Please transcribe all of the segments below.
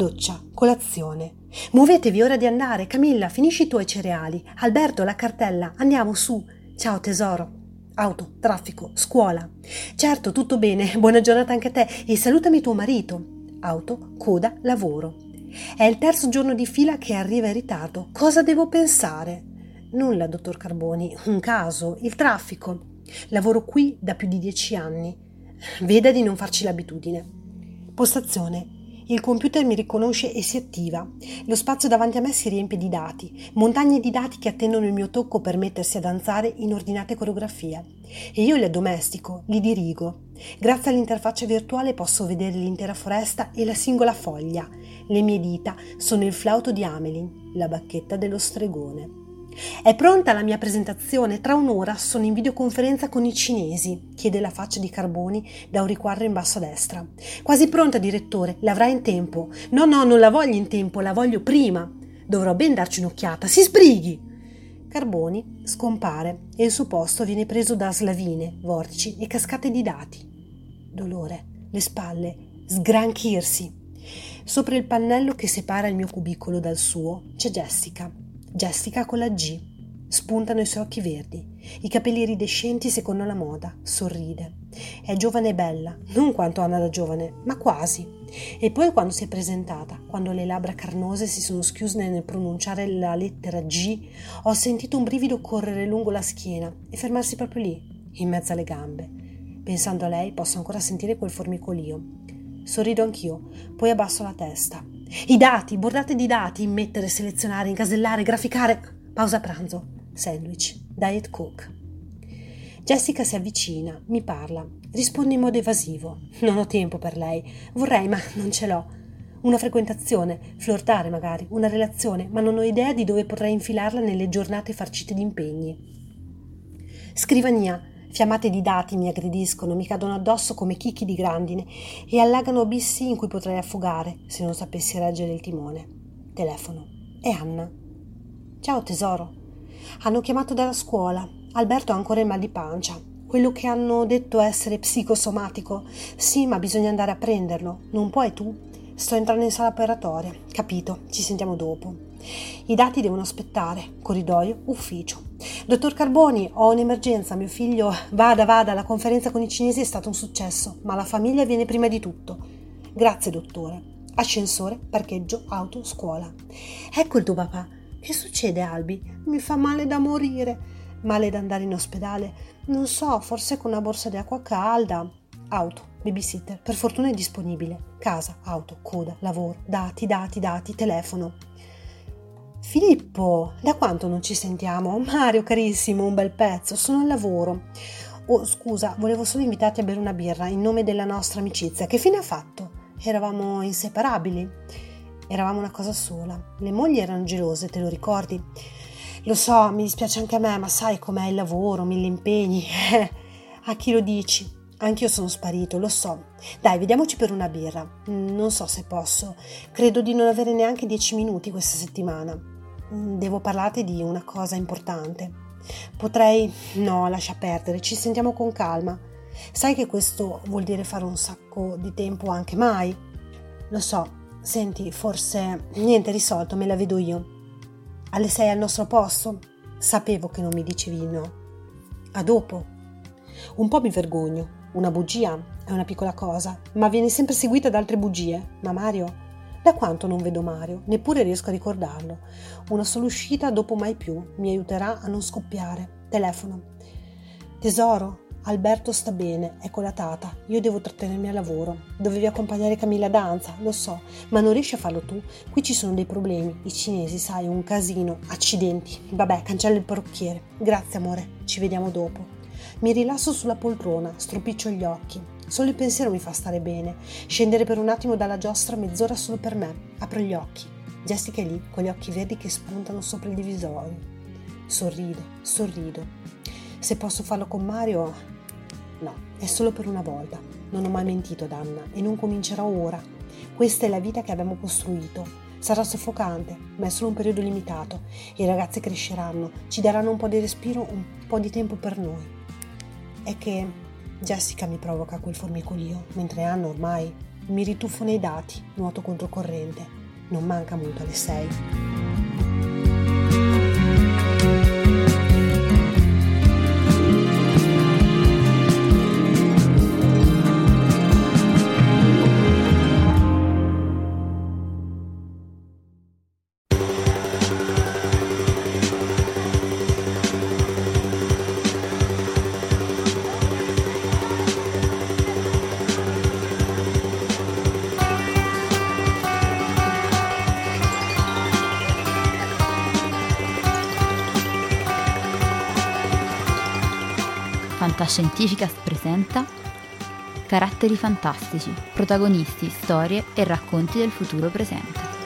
Doccia, colazione. Muovetevi, ora di andare. Camilla, finisci i tuoi cereali. Alberto, la cartella. Andiamo su. Ciao tesoro. Auto, traffico, scuola. Certo, tutto bene. Buona giornata anche a te e salutami tuo marito. Auto, coda, lavoro. È il terzo giorno di fila che arriva in ritardo. Cosa devo pensare? Nulla, dottor Carboni. Un caso, il traffico. Lavoro qui da più di dieci anni. Veda di non farci l'abitudine. Postazione il computer mi riconosce e si attiva. Lo spazio davanti a me si riempie di dati, montagne di dati che attendono il mio tocco per mettersi a danzare in ordinate coreografie. E io li addomestico, li dirigo. Grazie all'interfaccia virtuale posso vedere l'intera foresta e la singola foglia. Le mie dita sono il flauto di Amelin, la bacchetta dello stregone. È pronta la mia presentazione? Tra un'ora sono in videoconferenza con i cinesi, chiede la faccia di Carboni da un riquadro in basso a destra. Quasi pronta, direttore, l'avrà in tempo. No, no, non la voglio in tempo, la voglio prima. Dovrò ben darci un'occhiata. Si sbrighi! Carboni scompare e il suo posto viene preso da slavine, vortici e cascate di dati. Dolore, le spalle, sgranchirsi. Sopra il pannello che separa il mio cubicolo dal suo c'è Jessica Jessica con la G. Spuntano i suoi occhi verdi, i capelli iridescenti secondo la moda, sorride. È giovane e bella, non quanto Anna da giovane, ma quasi. E poi quando si è presentata, quando le labbra carnose si sono schiuse nel pronunciare la lettera G, ho sentito un brivido correre lungo la schiena e fermarsi proprio lì, in mezzo alle gambe. Pensando a lei posso ancora sentire quel formicolio. Sorrido anch'io, poi abbasso la testa i dati, bordate di dati, immettere, selezionare, incasellare, graficare. Pausa pranzo. Sandwich. Diet Coke. Jessica si avvicina, mi parla. Rispondo in modo evasivo. Non ho tempo per lei. Vorrei, ma non ce l'ho. Una frequentazione, flirtare magari, una relazione, ma non ho idea di dove potrei infilarla nelle giornate farcite di impegni. Scrivania, Fiammate di dati mi aggrediscono, mi cadono addosso come chicchi di grandine e allagano abissi in cui potrei affogare se non sapessi reggere il timone. Telefono. È Anna. Ciao tesoro. Hanno chiamato dalla scuola. Alberto ha ancora il mal di pancia. Quello che hanno detto essere psicosomatico. Sì, ma bisogna andare a prenderlo. Non puoi tu? Sto entrando in sala operatoria. Capito, ci sentiamo dopo. I dati devono aspettare. Corridoio, ufficio. Dottor Carboni, ho un'emergenza. Mio figlio, vada, vada, la conferenza con i cinesi è stato un successo, ma la famiglia viene prima di tutto. Grazie, dottore. Ascensore, parcheggio, auto, scuola. Ecco il tuo papà. Che succede, Albi? Mi fa male da morire. Male da andare in ospedale? Non so, forse con una borsa di acqua calda. Auto, babysitter, per fortuna è disponibile. Casa, auto, coda, lavoro, dati, dati, dati, telefono. Filippo, da quanto non ci sentiamo? Mario, carissimo, un bel pezzo, sono al lavoro. Oh, scusa, volevo solo invitarti a bere una birra in nome della nostra amicizia. Che fine ha fatto? Eravamo inseparabili. Eravamo una cosa sola. Le mogli erano gelose, te lo ricordi? Lo so, mi dispiace anche a me, ma sai com'è il lavoro, mille impegni. a chi lo dici? Anch'io sono sparito, lo so. Dai, vediamoci per una birra. Non so se posso. Credo di non avere neanche dieci minuti questa settimana. Devo parlarti di una cosa importante. Potrei... No, lascia perdere, ci sentiamo con calma. Sai che questo vuol dire fare un sacco di tempo anche mai? Lo so, senti, forse niente risolto, me la vedo io. Alle sei al nostro posto? Sapevo che non mi dicevi no. A dopo. Un po' mi vergogno. Una bugia è una piccola cosa, ma viene sempre seguita da altre bugie. Ma Mario, da quanto non vedo Mario, neppure riesco a ricordarlo. Una sola uscita dopo mai più mi aiuterà a non scoppiare. Telefono. Tesoro, Alberto sta bene, è con la tata. Io devo trattenermi al lavoro. Dovevi accompagnare Camilla a danza, lo so, ma non riesci a farlo tu. Qui ci sono dei problemi. I cinesi, sai, un casino. Accidenti. Vabbè, cancella il parrucchiere. Grazie, amore. Ci vediamo dopo. Mi rilasso sulla poltrona, stropiccio gli occhi. Solo il pensiero mi fa stare bene. Scendere per un attimo dalla giostra mezz'ora solo per me. Apro gli occhi. Jessica è lì, con gli occhi verdi che spuntano sopra il divisorio. Sorride, sorrido. Se posso farlo con Mario? No, è solo per una volta. Non ho mai mentito ad Anna e non comincerò ora. Questa è la vita che abbiamo costruito. Sarà soffocante, ma è solo un periodo limitato. I ragazzi cresceranno, ci daranno un po' di respiro, un po' di tempo per noi è che Jessica mi provoca quel formicolio, mentre Anna ormai mi rituffo nei dati, nuoto controcorrente. Non manca molto alle 6. Fantascientificas presenta Caratteri fantastici, protagonisti, storie e racconti del futuro presente.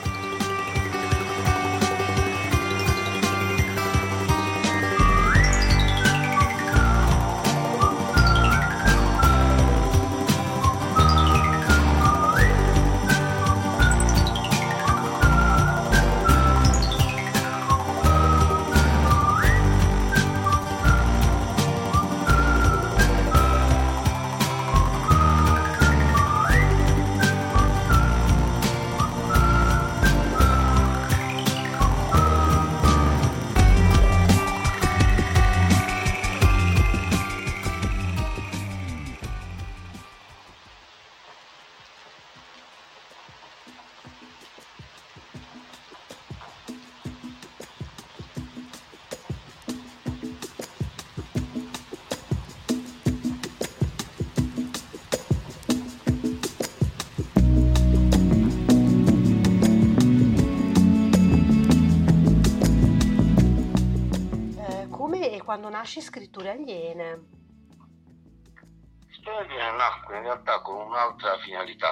Quando nasci scritture aliene. Scritture aliene nacque in realtà con un'altra finalità.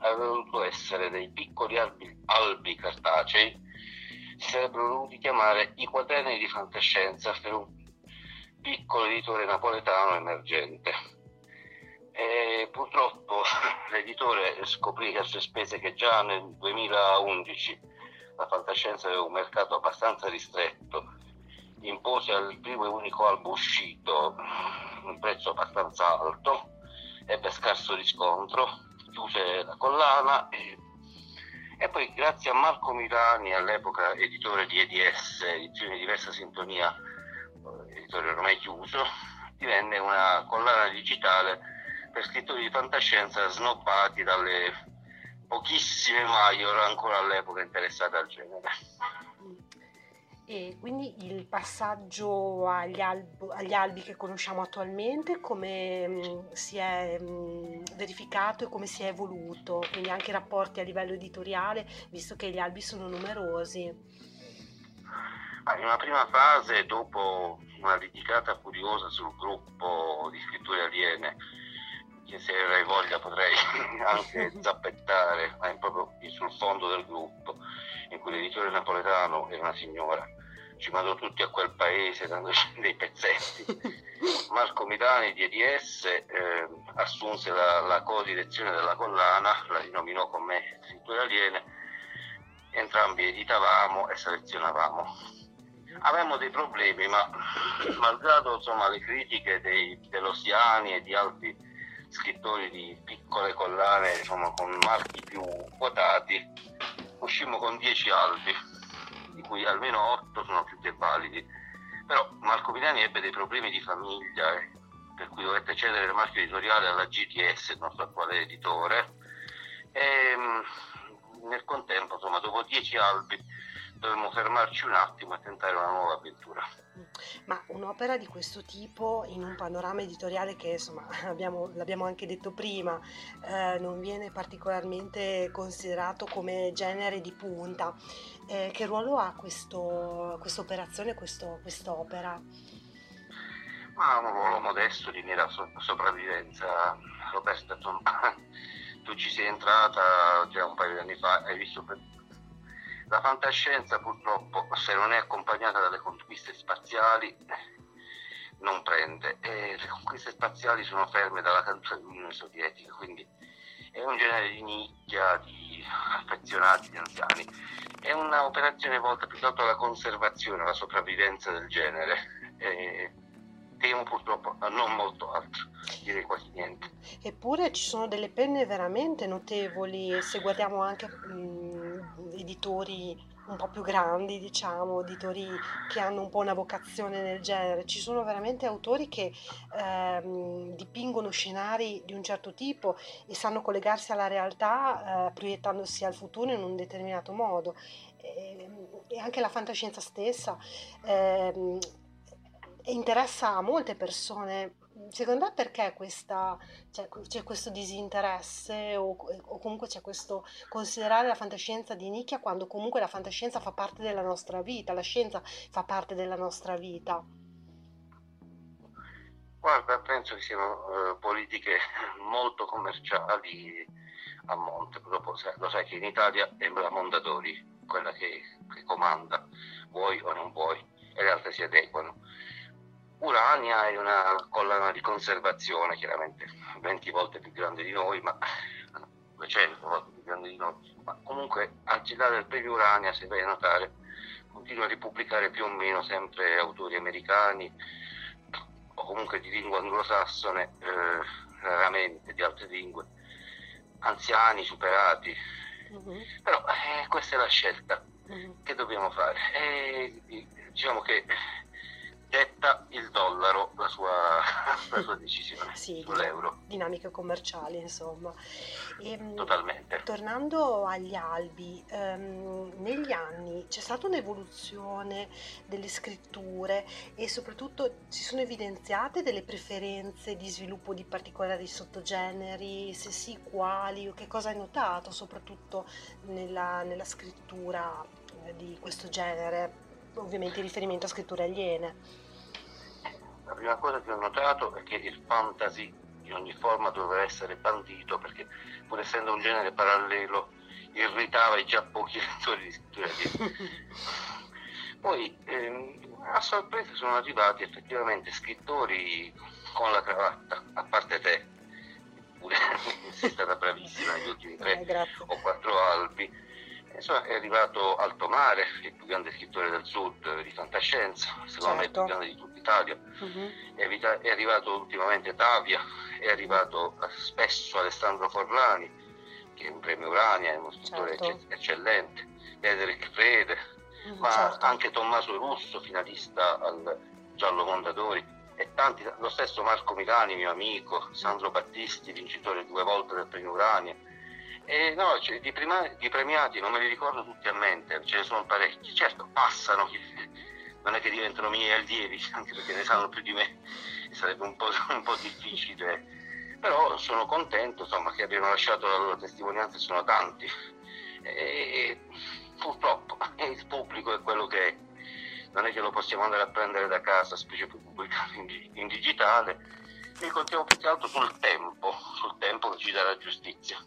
Aveva voluto essere dei piccoli albi, albi cartacei, sarebbero dovuti chiamare i quaderni di fantascienza per un piccolo editore napoletano emergente. E purtroppo l'editore scoprì a sue spese che già nel 2011 la fantascienza aveva un mercato abbastanza ristretto impose al primo e unico album uscito un prezzo abbastanza alto, ebbe scarso riscontro, chiuse la collana e, e poi grazie a Marco Milani, all'epoca editore di EDS, edizione diversa sintonia, editore ormai chiuso, divenne una collana digitale per scrittori di fantascienza snobbati dalle pochissime major ancora all'epoca interessate al genere. E quindi il passaggio agli, alb- agli albi che conosciamo attualmente, come mh, mm, si è mh, mm, verificato e come si è evoluto, quindi anche i rapporti a livello editoriale, visto che gli albi sono numerosi. In una prima fase, dopo una litigata furiosa sul gruppo di scritture aliene, che se avrei voglia potrei anche zappettare, ma proprio sul fondo del gruppo, in cui l'editore napoletano era una signora, ci mandò tutti a quel paese dandoci dei pezzetti. Marco Milani di EDS eh, assunse la, la co-direzione della collana, la rinominò con me scritture aliene, entrambi editavamo e selezionavamo. Avevamo dei problemi, ma malgrado insomma, le critiche dei, dell'Ossiani e di altri scrittori di piccole collane insomma, con marchi più quotati, uscimmo con 10 albi, di cui almeno 8 sono più che validi. Però Marco Milani ebbe dei problemi di famiglia, eh, per cui dovette cedere il marchio editoriale alla GTS, il nostro attuale editore, e mm, nel contempo, insomma, dopo 10 albi, dovremmo fermarci un attimo e tentare una nuova avventura. Ma un'opera di questo tipo in un panorama editoriale che insomma abbiamo, l'abbiamo anche detto prima, eh, non viene particolarmente considerato come genere di punta. Eh, che ruolo ha questa operazione, quest'opera? Ma un ruolo modesto di mera so- sopravvivenza. Roberta, tu ci sei entrata già un paio di anni fa, hai visto per la fantascienza purtroppo se non è accompagnata dalle conquiste spaziali non prende e le conquiste spaziali sono ferme dalla caduta dell'Unione Sovietica, quindi è un genere di nicchia, di affezionati, di anziani. È un'operazione volta altro alla conservazione, alla sopravvivenza del genere. E temo purtroppo non molto altro, direi quasi niente. Eppure ci sono delle penne veramente notevoli, se guardiamo anche mh, editori un po' più grandi, diciamo, editori che hanno un po' una vocazione nel genere. Ci sono veramente autori che ehm, dipingono scenari di un certo tipo e sanno collegarsi alla realtà eh, proiettandosi al futuro in un determinato modo. E, e anche la fantascienza stessa. Ehm, interessa a molte persone. Secondo te perché questa, cioè, c'è questo disinteresse o, o, comunque c'è questo considerare la fantascienza di nicchia quando comunque la fantascienza fa parte della nostra vita, la scienza fa parte della nostra vita? Guarda, penso che siano uh, politiche molto commerciali a monte. Dopo, lo sai che in Italia è la Mondadori quella che, che comanda, vuoi o non vuoi, e le altre si adeguano Urania è una collana di conservazione, chiaramente 20 volte più grande di noi, ma 200 volte più grande di noi. Ma comunque, al di là del premio Urania, se vai a notare, continua a ripubblicare più o meno sempre autori americani o comunque di lingua anglosassone, eh, raramente di altre lingue, anziani, superati. Mm-hmm. Però eh, questa è la scelta mm-hmm. che dobbiamo fare. E, diciamo che detta il dollaro la sua, la sua decisione sì, sull'euro. Dinamiche commerciali, insomma. E, ehm, Totalmente. Tornando agli albi, ehm, negli anni c'è stata un'evoluzione delle scritture e soprattutto si sono evidenziate delle preferenze di sviluppo di particolari sottogeneri, se sì quali, che cosa hai notato soprattutto nella, nella scrittura eh, di questo genere, ovviamente in riferimento a scritture aliene. La prima cosa che ho notato è che il fantasy in ogni forma doveva essere bandito perché pur essendo un genere parallelo irritava i già pochi lettori di scrittura Poi ehm, a sorpresa sono arrivati effettivamente scrittori con la cravatta, a parte te, pure sei stata bravissima negli ultimi tre eh, o quattro albi. Insomma, è arrivato Alto Mare, il più grande scrittore del sud di fantascienza, secondo certo. me il più certo. grande di tutta Italia. Uh-huh. È, è, arrivato ultimamente Tavia, è arrivato spesso Alessandro Forlani, che è un premio Urania, è uno scrittore certo. eccellente, Ederic Fede, uh-huh, ma certo. anche Tommaso Russo, finalista al Giallo Mondadori, e tanti, lo stesso Marco Milani, mio amico, Sandro Battisti, vincitore due volte del premio Urania E no, cioè, di, prima, di, premiati non me li ricordo tutti a mente, ce ne sono parecchi. Certo, passano, non è che diventano miei allievi, anche perché ne sanno più di me, sarebbe un po', un po difficile. Però sono contento insomma, che abbiano lasciato la loro testimonianza, sono tanti. E, purtroppo il pubblico è quello che è. Non è che lo possiamo andare a prendere da casa, specie pubblicato in, in digitale. Mi contiamo più che altro sul tempo, sul tempo che ci la giustizia.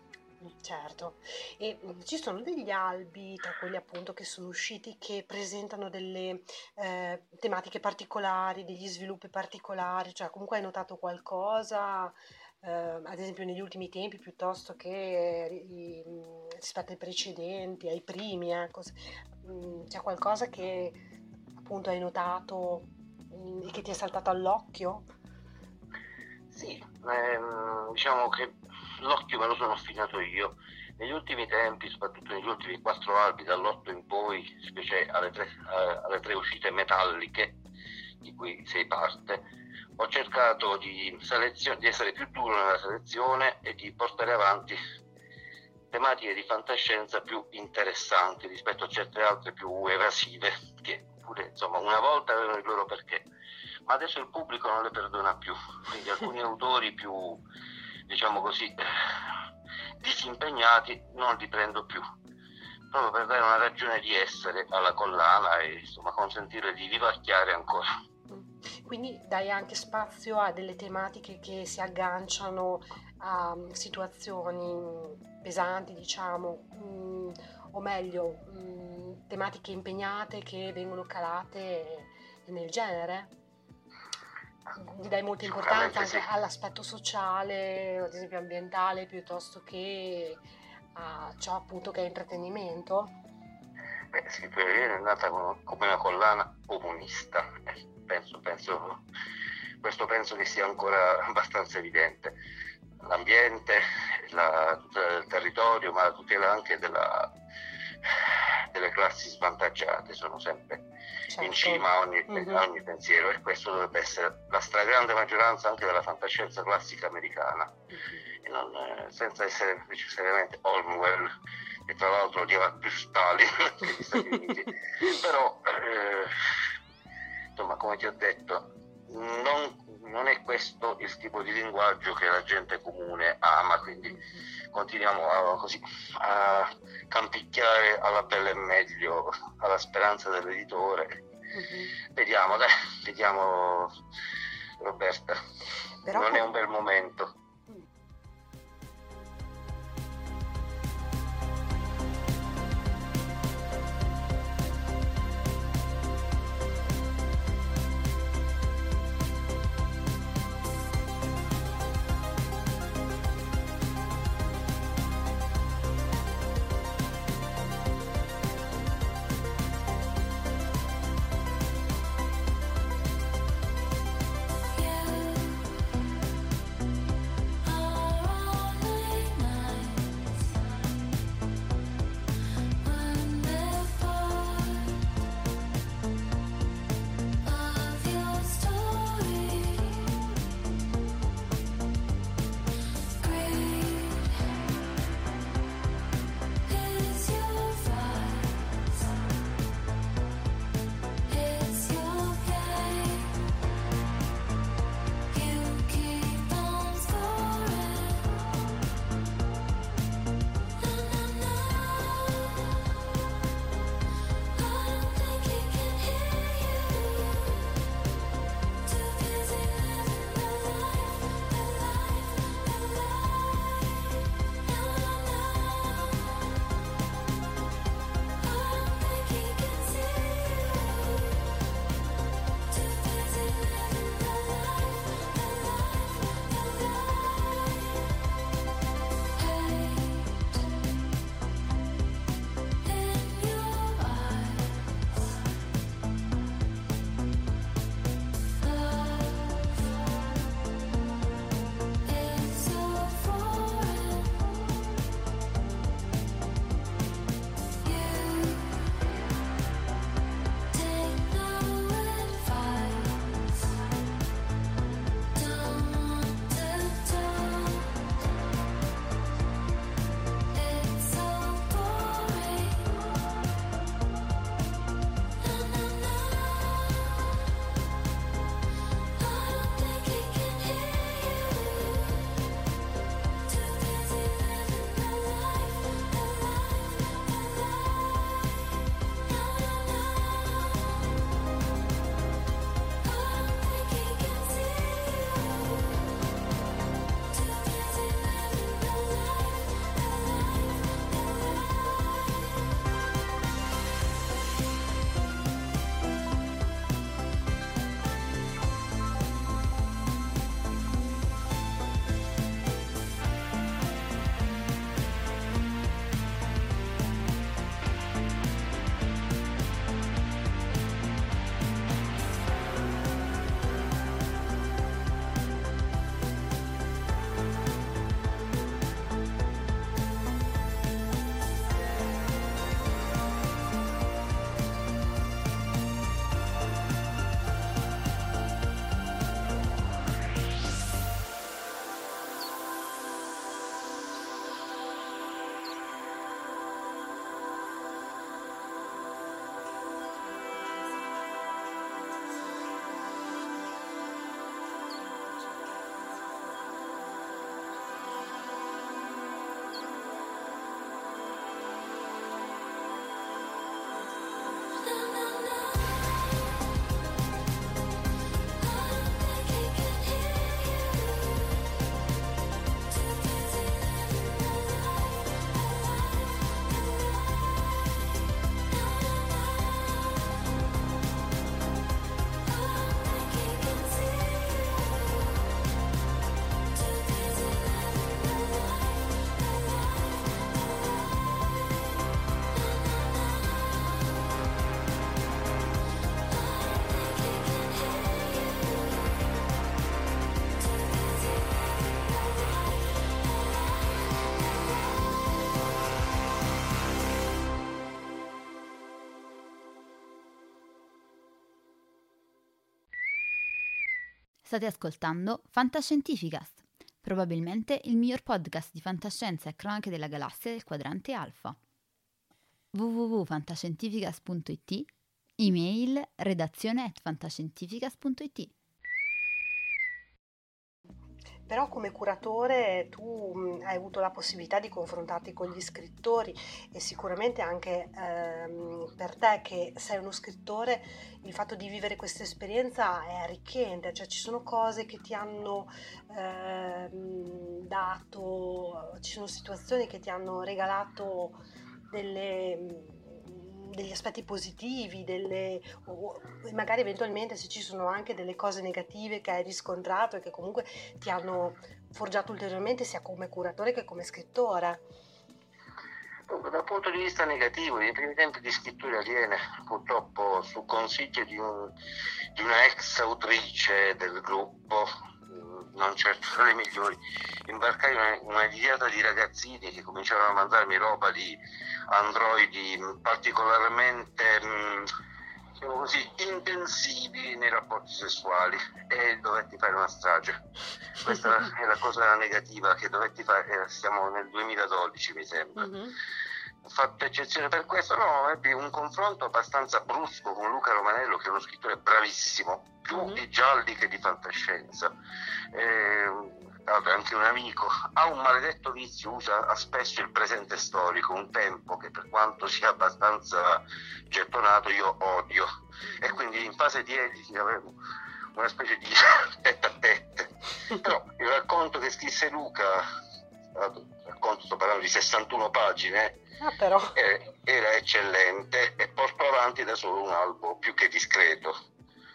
Certo, e mm, ci sono degli albi tra quelli appunto che sono usciti che presentano delle eh, tematiche particolari, degli sviluppi particolari, cioè comunque hai notato qualcosa, eh, ad esempio negli ultimi tempi piuttosto che i, mm, rispetto ai precedenti, ai primi, ecco, c'è qualcosa che appunto hai notato e che ti è saltato all'occhio? Sì, ehm, diciamo che l'occhio me lo sono affinato io. Negli ultimi tempi, soprattutto negli ultimi quattro albi, dall'otto in poi, specie alle tre, eh, alle tre uscite metalliche, di cui sei parte, ho cercato di, selezio- di essere più duro nella selezione e di portare avanti tematiche di fantascienza più interessanti rispetto a certe altre più evasive, che pure insomma una volta avevano il loro perché, ma adesso il pubblico non le perdona più, quindi alcuni autori più diciamo così, disimpegnati, non li prendo più, proprio per dare una ragione di essere alla collana e insomma consentire di vivacchiare ancora. Quindi dai anche spazio a delle tematiche che si agganciano a situazioni pesanti, diciamo, mm, o meglio, mm, tematiche impegnate che vengono calate nel genere? Gli dai molta importanza anche sì. all'aspetto sociale, ad esempio ambientale, piuttosto che a ciò appunto che è intrattenimento? Beh, Scrittoria è nata come una collana comunista, eh, penso, penso, questo penso che sia ancora abbastanza evidente. L'ambiente, la, il territorio, ma la tutela anche della, delle classi svantaggiate sono sempre certo. in cima a ogni, mm-hmm. ogni, pensiero e questo dovrebbe essere la stragrande maggioranza anche della fantascienza classica americana mm-hmm. e non, eh, senza essere necessariamente Orwell che tra l'altro odiava più Stalin negli Stati Uniti però eh, insomma come ti ho detto non, non, è questo il tipo di linguaggio che la gente comune ama quindi continuiamo a, così, a campicchiare alla pelle e meglio alla speranza dell'editore. Uh-huh. Vediamo, dai, vediamo Roberta. Però non è un bel momento. State ascoltando Fantascientificast, probabilmente il miglior podcast di fantascienza e cronache della galassia del quadrante alfa. www.fantascientificast.it Email redazione at fantascientificast.it però come curatore tu mh, hai avuto la possibilità di confrontarti con gli scrittori e sicuramente anche ehm, per te che sei uno scrittore il fatto di vivere questa esperienza è arricchente, cioè ci sono cose che ti hanno ehm, dato, ci sono situazioni che ti hanno regalato delle degli aspetti positivi, delle, magari eventualmente se ci sono anche delle cose negative che hai riscontrato e che comunque ti hanno forgiato ulteriormente sia come curatore che come scrittore. Dal punto di vista negativo, nei primi tempi di scrittura viene purtroppo su consiglio di, un, di una ex autrice del gruppo, non certo tra le migliori, imbarcai una, una dieta di ragazzini che cominciavano a mandarmi roba di androidi particolarmente mm, diciamo così, intensivi nei rapporti sessuali e dovetti fare una strage. Questa è la cosa negativa che dovetti fare, eh, siamo nel 2012 mi sembra. Mm-hmm. Fatto eccezione per questo, no, ebbi un confronto abbastanza brusco con Luca Romanello che è uno scrittore bravissimo, più mm-hmm. di gialli che di fantascienza. Eh, anche un amico, ha un maledetto vizio, usa spesso il presente storico, un tempo che per quanto sia abbastanza gettonato io odio. E quindi in fase di editing avevo una specie di tête a tête. Però il racconto che scrisse Luca, racconto sto parlando di 61 pagine, ah, però. era eccellente e portò avanti da solo un albo più che discreto.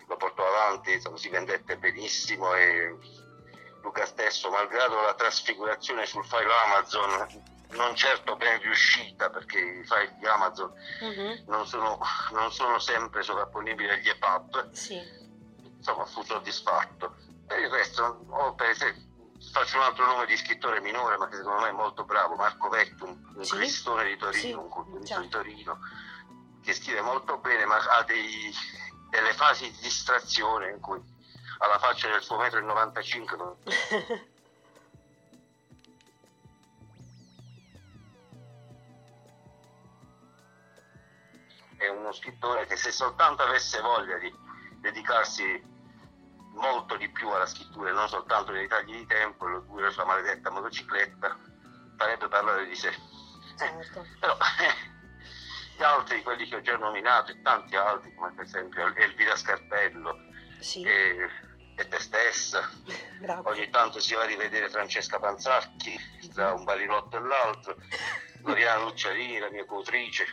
Lo portò avanti, insomma, si vendette benissimo e Luca stesso, malgrado la trasfigurazione sul file Amazon non certo ben riuscita perché i file di Amazon uh-huh. non, sono, non, sono, sempre sovrapponibili agli EPUB, sì. insomma fu soddisfatto. Per il resto, oh, per esempio, faccio un altro nome di scrittore minore ma che secondo me è molto bravo, Marco Vecchio, un, un sì? cristone di Torino, sì, un culturista di Torino, che scrive molto bene ma ha dei, delle fasi di distrazione in cui alla faccia del suo metro e 95 non... è uno scrittore che se soltanto avesse voglia di dedicarsi molto di più alla scrittura e non soltanto nei tagli di tempo due la sua maledetta motocicletta farebbe parlare di sé certo. però gli altri quelli che ho già nominato e tanti altri come per esempio Elvira Scarpello sì. e e te stessa. Bravo. Ogni tanto si va a rivedere Francesca Panzacchi tra un barilotto e l'altro, Loriana Lucciarini, la mia coautrice.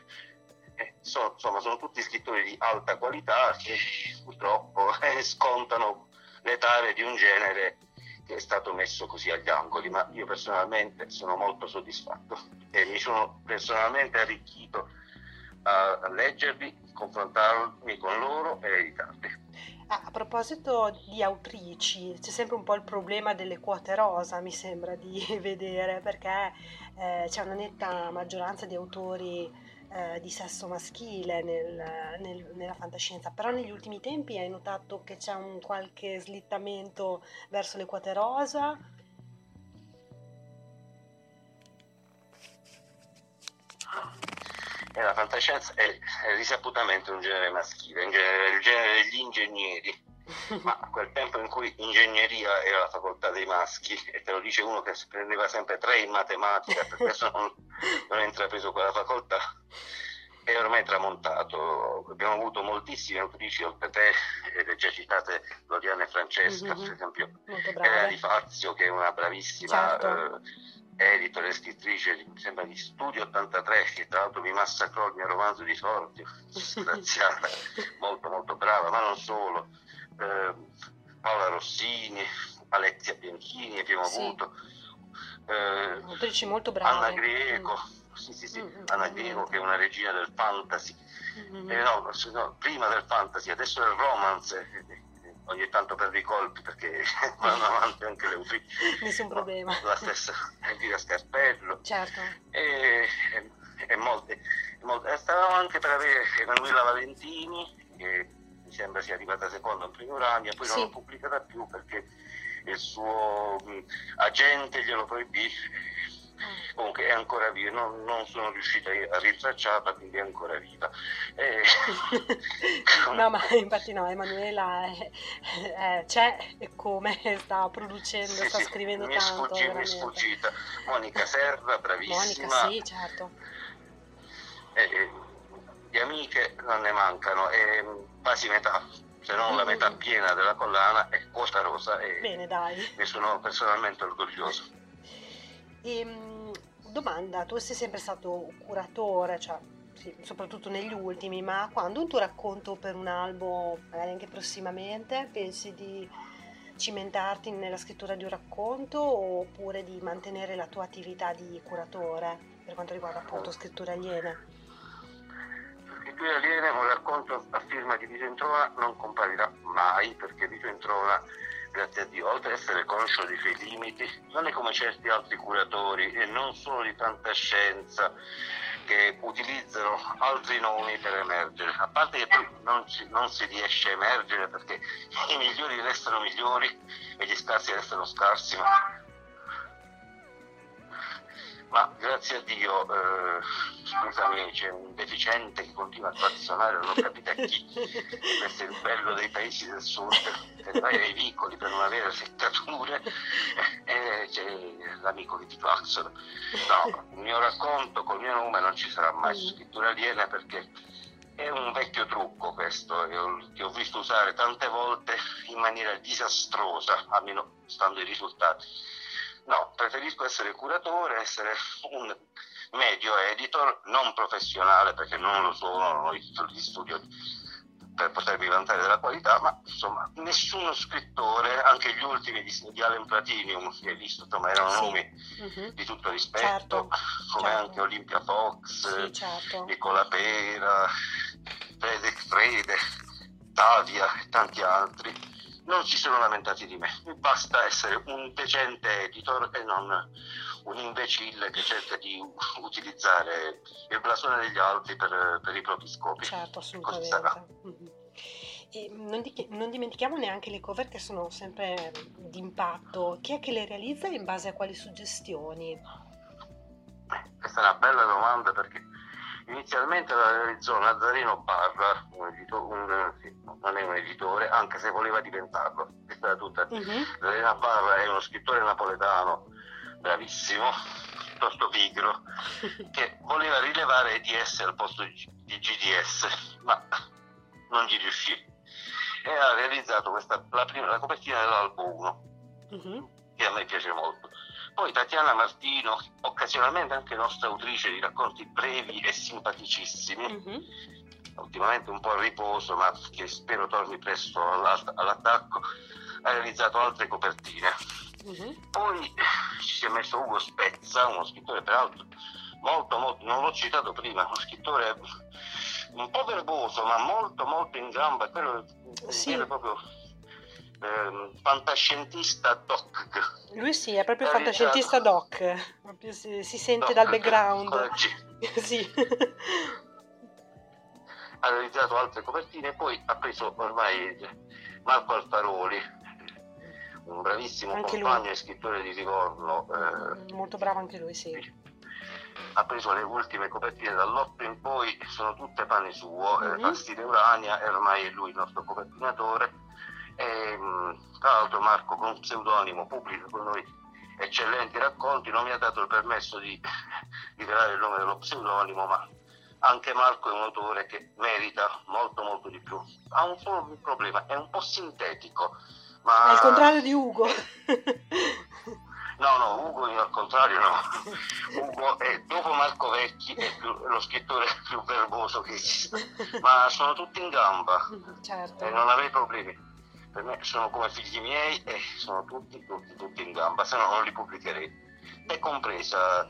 Eh, sono, insomma, sono tutti scrittori di alta qualità che purtroppo eh, scontano le tare di un genere che è stato messo così agli angoli, ma io personalmente sono molto soddisfatto e mi sono personalmente arricchito a, a leggerli, confrontarmi con loro e editarli. Ah, a proposito di autrici, c'è sempre un po' il problema delle quote rosa, mi sembra di vedere, perché eh, c'è una netta maggioranza di autori eh, di sesso maschile nel, nel, nella fantascienza, però negli ultimi tempi hai notato che c'è un qualche slittamento verso le quote rosa? La fantascienza è, è, risaputamente un genere maschile, in genere, il genere degli ingegneri, ma a quel tempo in cui ingegneria era la facoltà dei maschi, e te lo dice uno che prendeva sempre tre in matematica, per questo non, non ha intrapreso quella facoltà, è ormai tramontato. Abbiamo avuto moltissime autrici oltre te, le già citate Loriana e Francesca, mm-hmm. per esempio Elena Di Fazio, che è una bravissima... Certo. Eh, editore e scrittrice, mi sembra di Studio 83, che tra l'altro mi massacrò il mio romanzo di Sordio, disgraziata, molto molto brava, ma non solo. Eh, Paola Rossini, Alexia Bianchini abbiamo sì. avuto. Eh, Autrici molto brave. Anna Greco, mm. sì sì sì, mm-hmm. Anna Greco che è una regina del fantasy. Mm-hmm. Eh, no, no, prima del fantasy, adesso del romance ogni tanto per i colpi perché vanno avanti anche le uffici. Nessun problema. La stessa Elvira Scarpello. Certo. E, e, e molte, molte. Stavamo anche per avere Emanuela Valentini, che mi sembra sia arrivata seconda in prima Urania, poi sì. non l'ho pubblicata più perché il suo mh, agente glielo proibì comunque è ancora viva, non, non, sono riuscita a ritracciarla, quindi è ancora viva. E... no, ma infatti no, Emanuela è, è, c'è e come sta producendo, sì, sta sì, scrivendo mi tanto. Sfuggi, mi è sfuggita. Monica Serra, bravissima. Monica, sì, certo. E, di amiche non ne mancano, e quasi metà se non la metà mm. piena della collana è quota rosa e Bene, dai. ne sono personalmente orgoglioso. E, ehm, domanda, tu sei sempre stato curatore, cioè, sì, soprattutto negli ultimi, ma quando un tuo racconto per un albo, magari anche prossimamente, pensi di cimentarti nella scrittura di un racconto oppure di mantenere la tua attività di curatore per quanto riguarda appunto scritture aliene? Scritture aliene, un racconto a di Vito Introna non comparirà mai perché Vito Introna grazie a Dio, oltre ad essere conscio dei suoi limiti, non è come certi altri curatori e non solo di fantascienza che utilizzano altri nomi per emergere. A parte che poi non, non si riesce a emergere perché i migliori restano migliori e gli scarsi restano scarsi, ma ma grazie a Dio, eh, scusami, c'è un deficiente che continua a fazionare, non ho capito a chi. Questo è il bello dei paesi del sud, vai ai vicoli per non avere seccature e c'è l'amico che ti claxona. No, il mio racconto col mio nome non ci sarà mai su scrittura aliena perché è un vecchio trucco questo, che ho visto usare tante volte in maniera disastrosa, almeno stando ai risultati No, preferisco essere curatore, essere un medio editor, non professionale perché non lo sono, non ho gli studio per potermi vantare della qualità, ma insomma nessuno scrittore, anche gli ultimi di, di Allen Platinium che hai visto, insomma erano sì. nomi uh-huh. di tutto rispetto, certo. come certo. anche Olimpia Fox, sì, certo. Nicola Pera, Frederick Frede, Tavia e tanti altri non si sono lamentati di me. Mi basta essere un decente editor e non un imbecille che cerca di utilizzare il blasone degli altri per, per i propri scopi. Certo, assolutamente. Mm-hmm. E non, di- non, dimentichiamo neanche le cover che sono sempre d'impatto. Chi è che le realizza e in base a quali suggestioni? Questa è una bella domanda perché Inizialmente la realizzò Nazzarino Barra, un edito- un, non è un editore, anche se voleva diventarlo. Questa era tutta. Uh-huh. Nazzarino Barra è uno scrittore napoletano bravissimo, piuttosto pigro, che voleva rilevare EDS al posto di GDS, ma non gli riuscì. E ha realizzato questa, la, prima, la copertina dell'albo 1, uh-huh. che a me piace molto poi Tatiana Martino, occasionalmente anche nostra autrice di racconti brevi e simpaticissimi, mm-hmm. ultimamente un po' a riposo, ma che spero torni presto all'attacco, ha realizzato altre copertine. Mm-hmm. Poi ci si è messo Ugo Spezza, uno scrittore peraltro molto, molto, non l'ho citato prima, uno scrittore un po' verboso, ma molto, molto in gamba, quello sì. proprio eh, fantascientista doc. Lui sì, è proprio fantascientista doc, si, si sente doc, dal background. sì. ha realizzato altre copertine e poi ha preso ormai Marco Alfaroli, un bravissimo anche compagno lui. e scrittore di Livorno. Eh, Molto bravo anche lui, sì. Ha preso le ultime copertine dall'otto in poi, sono tutte pane suo, mm-hmm. eh, Pastile Urania e ormai è lui il nostro copertinatore tra l'altro Marco con pseudonimo pubblica con noi eccellenti racconti, non mi ha dato il permesso di rivelare il nome dello pseudonimo, ma anche Marco è un autore che merita molto molto di più. Ha un solo problema, è un po' sintetico. Ma... Il contrario di Ugo. No, no, Ugo al contrario no. Ugo è, dopo Marco Vecchi è più, lo scrittore più verboso che esiste. Ma sono tutti in gamba certo. e non avrei problemi per me sono come figli miei e sono tutti, tutti, tutti in gamba, se no non li pubblicherei. E compresa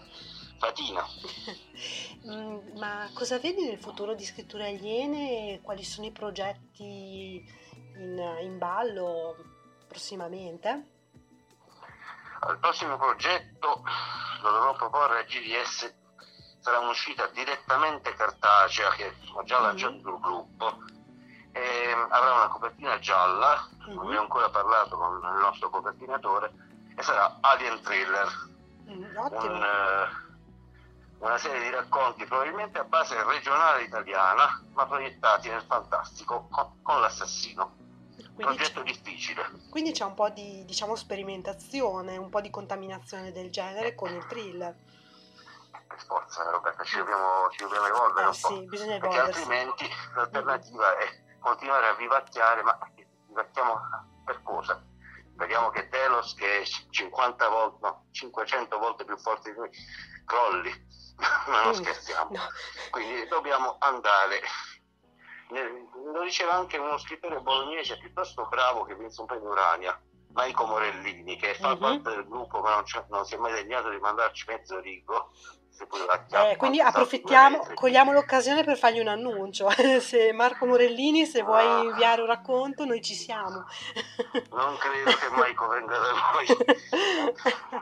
Fatina. Mm, ma cosa vedi nel futuro di scritture aliene? Quali sono i progetti in, in ballo prossimamente? Il prossimo progetto lo dovrò proporre a GDS, sarà un'uscita direttamente cartacea che ho già lanciato mm-hmm. sul gruppo. E avrà una copertina gialla, mm-hmm. non ne ho ancora parlato con il nostro copertinatore, e sarà Alien Thriller. Mm, un, uh, una serie di racconti probabilmente a base regionale italiana, ma proiettati nel fantastico con, con l'assassino. Quindi progetto difficile. Quindi c'è un po' di diciamo, sperimentazione, un po' di contaminazione del genere con il thriller. Per forza, Roberta, ci dobbiamo, ci dobbiamo evolvere eh, un sì, po'. Perché altrimenti l'alternativa è continuare a vivacchiare, ma vivacchiamo per cosa? Vediamo che Telos, che è 50 volte, no, 500 volte più forte di noi, crolli, ma non scherziamo. No. Quindi dobbiamo andare lo diceva anche uno scrittore bolognese piuttosto bravo che vinse un premio Urania, Maico Morellini, che fa parte del gruppo ma non, non, si è mai degnato di mandarci mezzo rigo. Eh, quindi approfittiamo, cogliamo l'occasione per fargli un annuncio. se Marco Morellini, se vuoi ah. inviare un racconto, noi ci siamo. non credo che Maico venga da noi,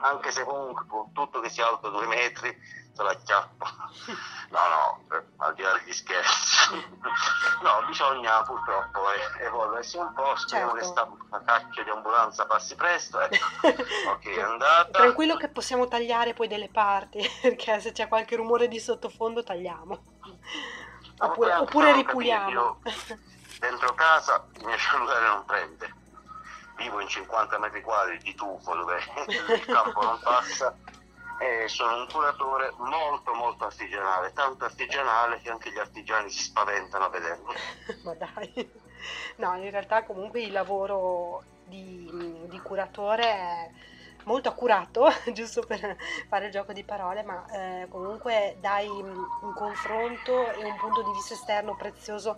anche se comunque con tutto che sia alto due metri, se la chiappa. No, no, eh, al di là degli scherzi. No, bisogna purtroppo evolversi un po', speriamo certo. che sta cacchio di ambulanza passi presto. Ecco. ok, è andata. Tranquillo che possiamo tagliare poi delle parti, perché se c'è qualche rumore di sottofondo tagliamo. Oppure, oppure ripuliamo. Dentro casa il mio cellulare non prende. Vivo in 50 metri quadri di tufo dove il campo non passa e sono un curatore molto molto artigianale, tanto artigianale che anche gli artigiani si spaventano a vederlo. Ma dai, no, in realtà comunque il lavoro di, di curatore è molto accurato, giusto per fare il gioco di parole, ma eh, comunque dai un confronto e un punto di vista esterno prezioso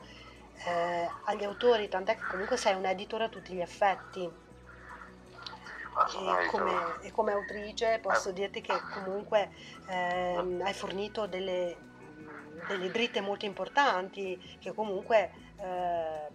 eh, agli autori, tant'è che comunque sei un editor a tutti gli effetti e come, e come, autrice posso dirti che comunque ehm, hai fornito delle, delle, dritte molto importanti che comunque eh,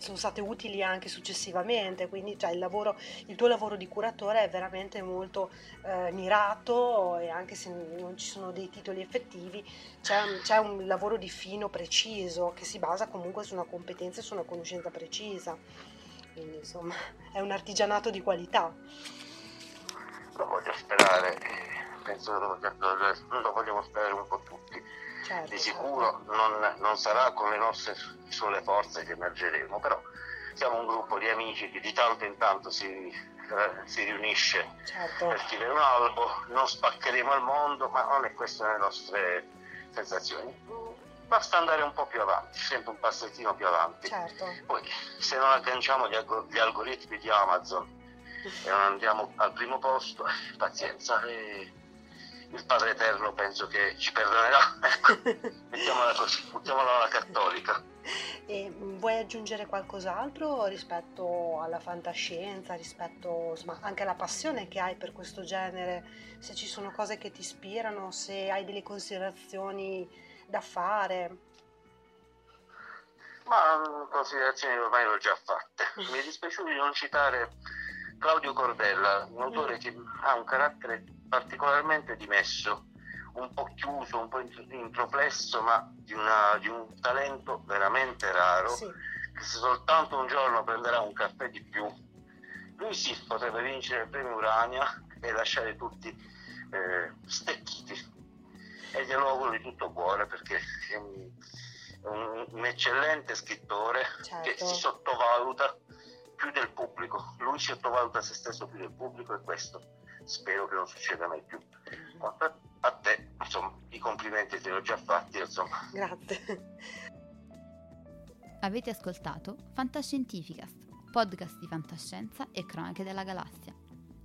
sono state utili anche successivamente, quindi cioè, il, lavoro, il, tuo lavoro di curatore è veramente molto eh, mirato e anche se non ci sono dei titoli effettivi, c'è un, c'è un lavoro di fino preciso che si basa comunque su una competenza e su una conoscenza precisa quindi insomma è un artigianato di qualità. Lo voglio sperare, penso che lo, lo vogliamo sperare un po' tutti. Certo, di sicuro certo. non, non, sarà con le nostre sole forze che emergeremo, però siamo un gruppo di amici che di tanto in tanto si, eh, si riunisce certo. per tirare un albo, non spaccheremo il mondo, ma non è questa le nostre sensazioni basta andare un po' più avanti, sempre un passettino più avanti. Certo. Poi se non agganciamo gli, alg- gli algoritmi di Amazon e non andiamo al primo posto, pazienza, eh, il Padre Eterno penso che ci perdonerà. Ecco, mettiamola così, mettiamola alla cattolica. E vuoi aggiungere qualcos'altro rispetto alla fantascienza, rispetto insomma, anche alla passione che hai per questo genere? Se ci sono cose che ti ispirano, se hai delle considerazioni da fare? Ma considerazioni ormai le ho già fatte. Mi è dispiaciuto di non citare Claudio Cordella, un autore che ha un carattere particolarmente dimesso, un po' chiuso, un po' introflesso, ma di, una, di un talento veramente raro, sì. che se soltanto un giorno prenderà un caffè di più, lui sì potrebbe vincere il premio Urania e lasciare tutti eh, stecchiti e glielo auguro di tutto cuore perché è un, un, un eccellente scrittore certo. che si sottovaluta più del pubblico. Lui si sottovaluta se stesso più del pubblico e questo spero che non succeda mai più. Quanto a te, insomma, i complimenti te li ho già fatti, insomma. Grazie. Avete ascoltato Fantascientificast, podcast di fantascienza e cronache della galassia,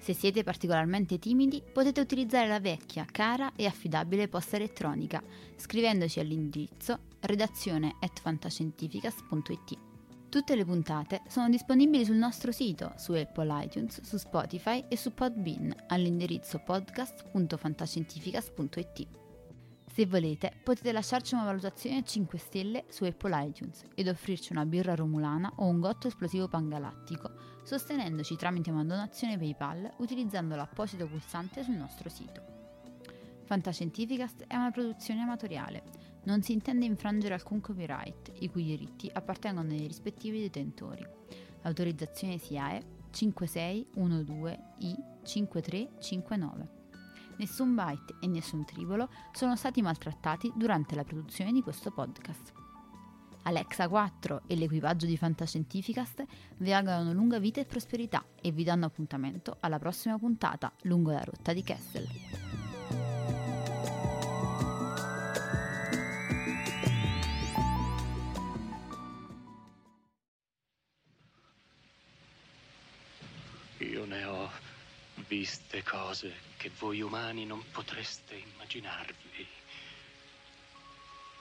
Se siete particolarmente timidi, potete utilizzare la vecchia, cara e affidabile posta elettronica, scrivendoci all'indirizzo redazione fantascientificas.it. Tutte le puntate sono disponibili sul nostro sito, su Apple iTunes, su Spotify e su Podbean all'indirizzo podcast.fantascientificas.it. Se volete, potete lasciarci una valutazione a 5 stelle su Apple iTunes ed offrirci una birra romulana o un gotto esplosivo pangalattico, sostenendoci tramite una donazione PayPal utilizzando l'apposito pulsante sul nostro sito. Fantascientificast è una produzione amatoriale non si intende infrangere alcun copyright, i cui diritti appartengono ai rispettivi detentori. L'autorizzazione SIAE 5612I5359. Nessun byte e nessun tribolo sono stati maltrattati durante la produzione di questo podcast. Alexa 4 e l'equipaggio di Fantascientificast vi augurano lunga vita e prosperità e vi danno appuntamento alla prossima puntata lungo la rotta di Kessel. viste cose che voi umani non potreste immaginarvi.